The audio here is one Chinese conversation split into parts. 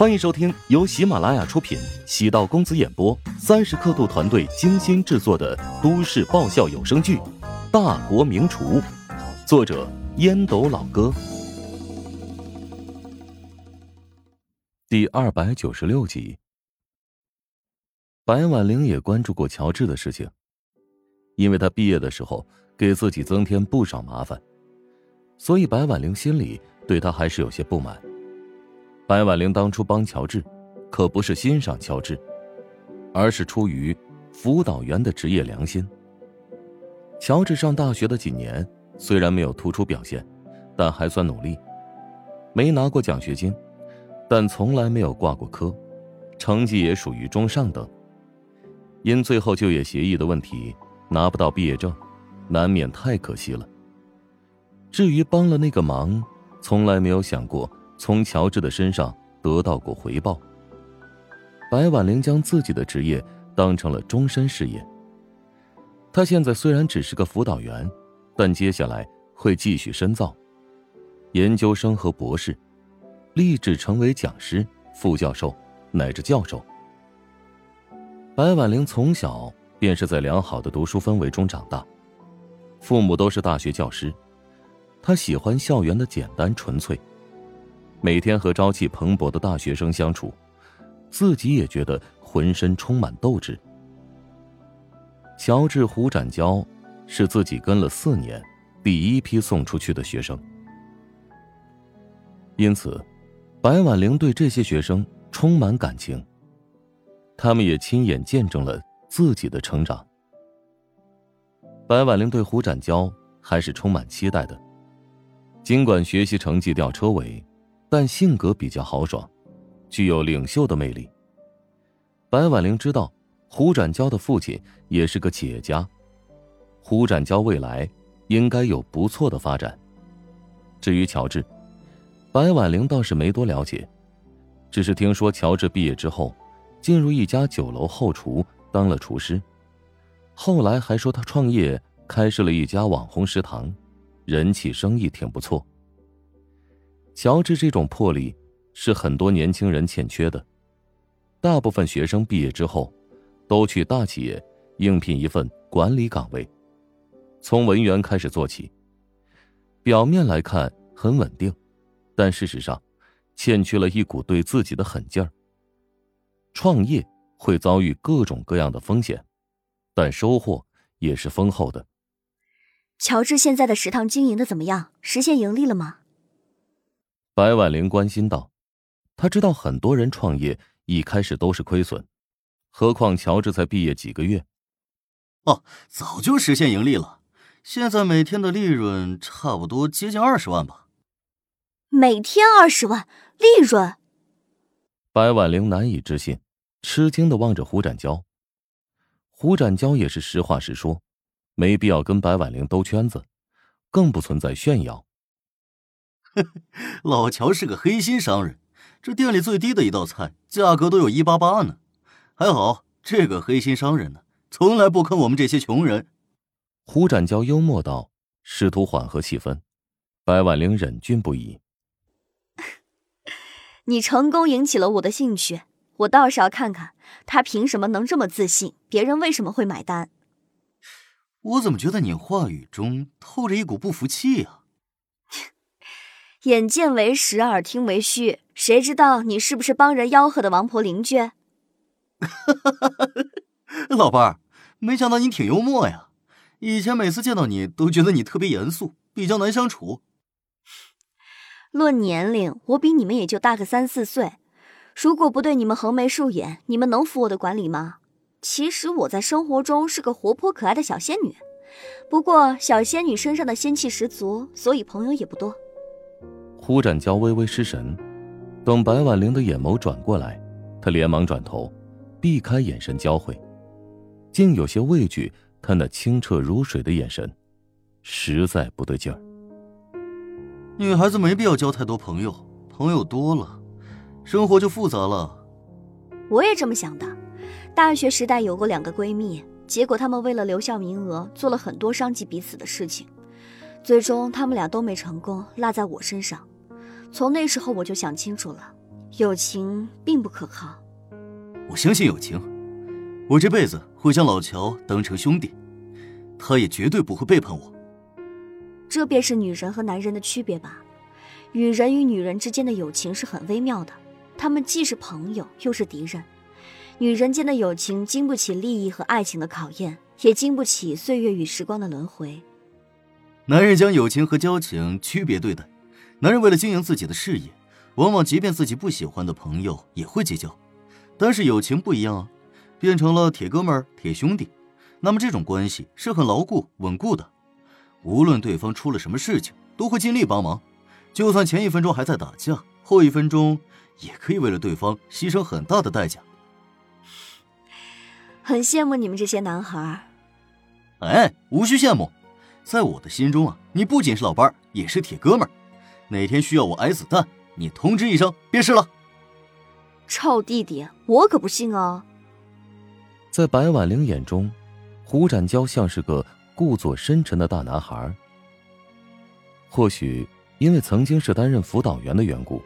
欢迎收听由喜马拉雅出品、喜道公子演播、三十刻度团队精心制作的都市爆笑有声剧《大国名厨》，作者烟斗老哥，第二百九十六集。白婉玲也关注过乔治的事情，因为他毕业的时候给自己增添不少麻烦，所以白婉玲心里对他还是有些不满。白婉玲当初帮乔治，可不是欣赏乔治，而是出于辅导员的职业良心。乔治上大学的几年虽然没有突出表现，但还算努力，没拿过奖学金，但从来没有挂过科，成绩也属于中上等。因最后就业协议的问题拿不到毕业证，难免太可惜了。至于帮了那个忙，从来没有想过。从乔治的身上得到过回报。白婉玲将自己的职业当成了终身事业。他现在虽然只是个辅导员，但接下来会继续深造，研究生和博士，立志成为讲师、副教授乃至教授。白婉玲从小便是在良好的读书氛围中长大，父母都是大学教师，她喜欢校园的简单纯粹。每天和朝气蓬勃的大学生相处，自己也觉得浑身充满斗志。乔治胡展娇是自己跟了四年，第一批送出去的学生，因此，白婉玲对这些学生充满感情。他们也亲眼见证了自己的成长。白婉玲对胡展娇还是充满期待的，尽管学习成绩吊车尾。但性格比较豪爽，具有领袖的魅力。白婉玲知道胡展娇的父亲也是个企业家，胡展娇未来应该有不错的发展。至于乔治，白婉玲倒是没多了解，只是听说乔治毕业之后，进入一家酒楼后厨当了厨师，后来还说他创业开设了一家网红食堂，人气生意挺不错。乔治这种魄力是很多年轻人欠缺的。大部分学生毕业之后，都去大企业应聘一份管理岗位，从文员开始做起。表面来看很稳定，但事实上，欠缺了一股对自己的狠劲儿。创业会遭遇各种各样的风险，但收获也是丰厚的。乔治现在的食堂经营的怎么样？实现盈利了吗？白婉玲关心道：“他知道很多人创业一开始都是亏损，何况乔治才毕业几个月。哦，早就实现盈利了，现在每天的利润差不多接近二十万吧。每天二十万利润？”白婉玲难以置信，吃惊的望着胡展娇。胡展娇也是实话实说，没必要跟白婉玲兜圈子，更不存在炫耀。老乔是个黑心商人，这店里最低的一道菜价格都有一八八呢。还好这个黑心商人呢，从来不坑我们这些穷人。胡展娇幽默道，试图缓和气氛。白婉玲忍俊不已。你成功引起了我的兴趣，我倒是要看看他凭什么能这么自信，别人为什么会买单。我怎么觉得你话语中透着一股不服气呀？眼见为实，耳听为虚，谁知道你是不是帮人吆喝的王婆邻居？老伴儿，没想到你挺幽默呀！以前每次见到你都觉得你特别严肃，比较难相处。论年龄，我比你们也就大个三四岁。如果不对你们横眉竖眼，你们能服我的管理吗？其实我在生活中是个活泼可爱的小仙女，不过小仙女身上的仙气十足，所以朋友也不多。胡展娇微微失神，等白婉玲的眼眸转过来，她连忙转头，避开眼神交汇，竟有些畏惧她那清澈如水的眼神，实在不对劲儿。女孩子没必要交太多朋友，朋友多了，生活就复杂了。我也这么想的，大学时代有过两个闺蜜，结果她们为了留校名额，做了很多伤及彼此的事情，最终她们俩都没成功，落在我身上。从那时候我就想清楚了，友情并不可靠。我相信友情，我这辈子会将老乔当成兄弟，他也绝对不会背叛我。这便是女人和男人的区别吧？女人与女人之间的友情是很微妙的，他们既是朋友，又是敌人。女人间的友情经不起利益和爱情的考验，也经不起岁月与时光的轮回。男人将友情和交情区别对待，男人为了经营自己的事业，往往即便自己不喜欢的朋友也会结交。但是友情不一样啊，变成了铁哥们、铁兄弟，那么这种关系是很牢固、稳固的。无论对方出了什么事情，都会尽力帮忙，就算前一分钟还在打架，后一分钟也可以为了对方牺牲很大的代价。很羡慕你们这些男孩。哎，无需羡慕，在我的心中啊，你不仅是老班，也是铁哥们儿。哪天需要我挨子弹，你通知一声便是了。臭弟弟，我可不信哦。在白婉玲眼中，胡展娇像是个故作深沉的大男孩。或许因为曾经是担任辅导员的缘故，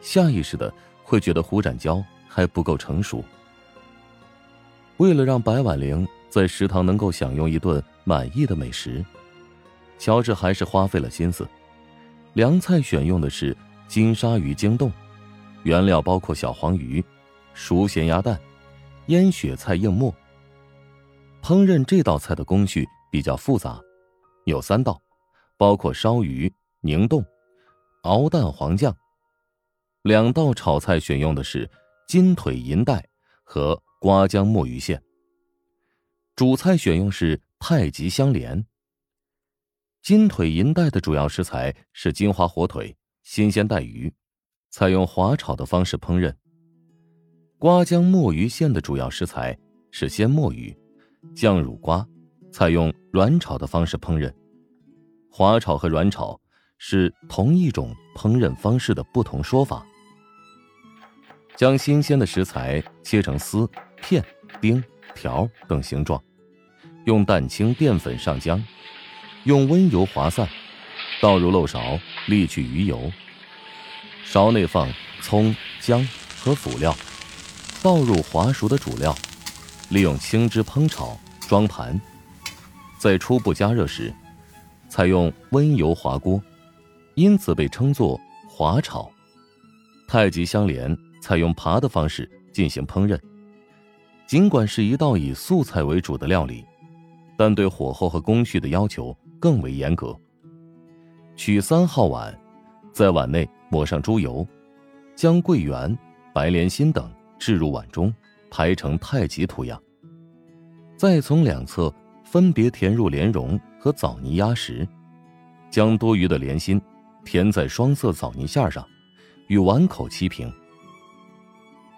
下意识的会觉得胡展娇还不够成熟。为了让白婉玲在食堂能够享用一顿满意的美食，乔治还是花费了心思。凉菜选用的是金鲨鱼精冻，原料包括小黄鱼、熟咸鸭蛋、腌雪菜硬末。烹饪这道菜的工序比较复杂，有三道，包括烧鱼、凝冻、熬蛋黄酱。两道炒菜选用的是金腿银带和。瓜浆墨鱼馅。主菜选用是太极香莲。金腿银带的主要食材是金华火腿、新鲜带鱼，采用滑炒的方式烹饪。瓜浆墨鱼馅的主要食材是鲜墨鱼、酱乳瓜，采用软炒的方式烹饪。滑炒和软炒是同一种烹饪方式的不同说法。将新鲜的食材切成丝。片、丁、条等形状，用蛋清淀粉上浆，用温油滑散，倒入漏勺沥去鱼油。勺内放葱、姜和辅料，倒入滑熟的主料，利用青汁烹炒，装盘。在初步加热时，采用温油滑锅，因此被称作滑炒。太极相连采用爬的方式进行烹饪。尽管是一道以素菜为主的料理，但对火候和工序的要求更为严格。取三号碗，在碗内抹上猪油，将桂圆、白莲心等置入碗中，排成太极图样。再从两侧分别填入莲蓉和枣泥压实，将多余的莲心填在双色枣泥馅上，与碗口齐平。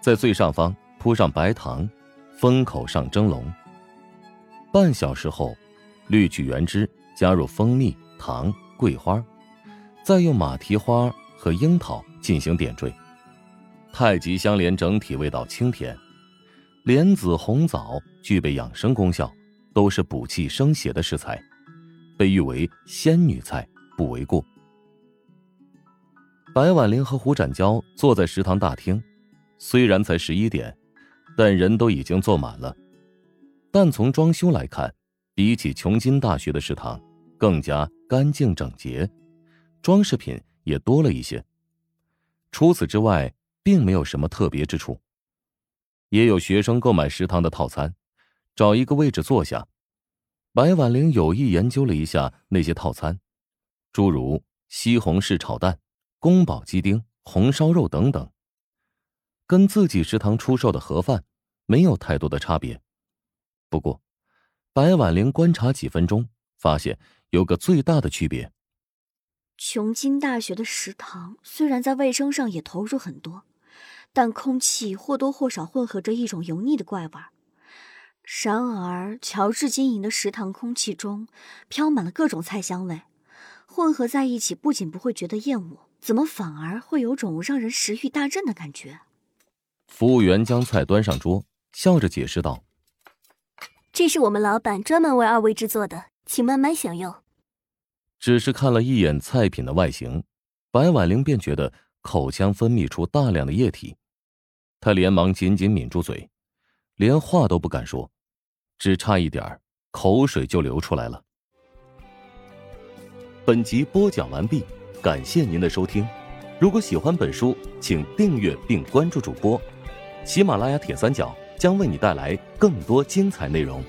在最上方铺上白糖。封口上蒸笼。半小时后，滤去原汁，加入蜂蜜、糖、桂花，再用马蹄花和樱桃进行点缀。太极相连整体味道清甜，莲子、红枣具备养生功效，都是补气生血的食材，被誉为仙女菜不为过。白婉玲和胡展娇坐在食堂大厅，虽然才十一点。但人都已经坐满了，但从装修来看，比起琼金大学的食堂更加干净整洁，装饰品也多了一些。除此之外，并没有什么特别之处。也有学生购买食堂的套餐，找一个位置坐下。白婉玲有意研究了一下那些套餐，诸如西红柿炒蛋、宫保鸡丁、红烧肉等等。跟自己食堂出售的盒饭没有太多的差别，不过，白婉玲观察几分钟，发现有个最大的区别。琼金大学的食堂虽然在卫生上也投入很多，但空气或多或少混合着一种油腻的怪味儿。然而，乔治经营的食堂空气中飘满了各种菜香味，混合在一起，不仅不会觉得厌恶，怎么反而会有种让人食欲大振的感觉？服务员将菜端上桌，笑着解释道：“这是我们老板专门为二位制作的，请慢慢享用。”只是看了一眼菜品的外形，白婉玲便觉得口腔分泌出大量的液体，她连忙紧紧抿住嘴，连话都不敢说，只差一点口水就流出来了。本集播讲完毕，感谢您的收听。如果喜欢本书，请订阅并关注主播。喜马拉雅铁三角将为你带来更多精彩内容。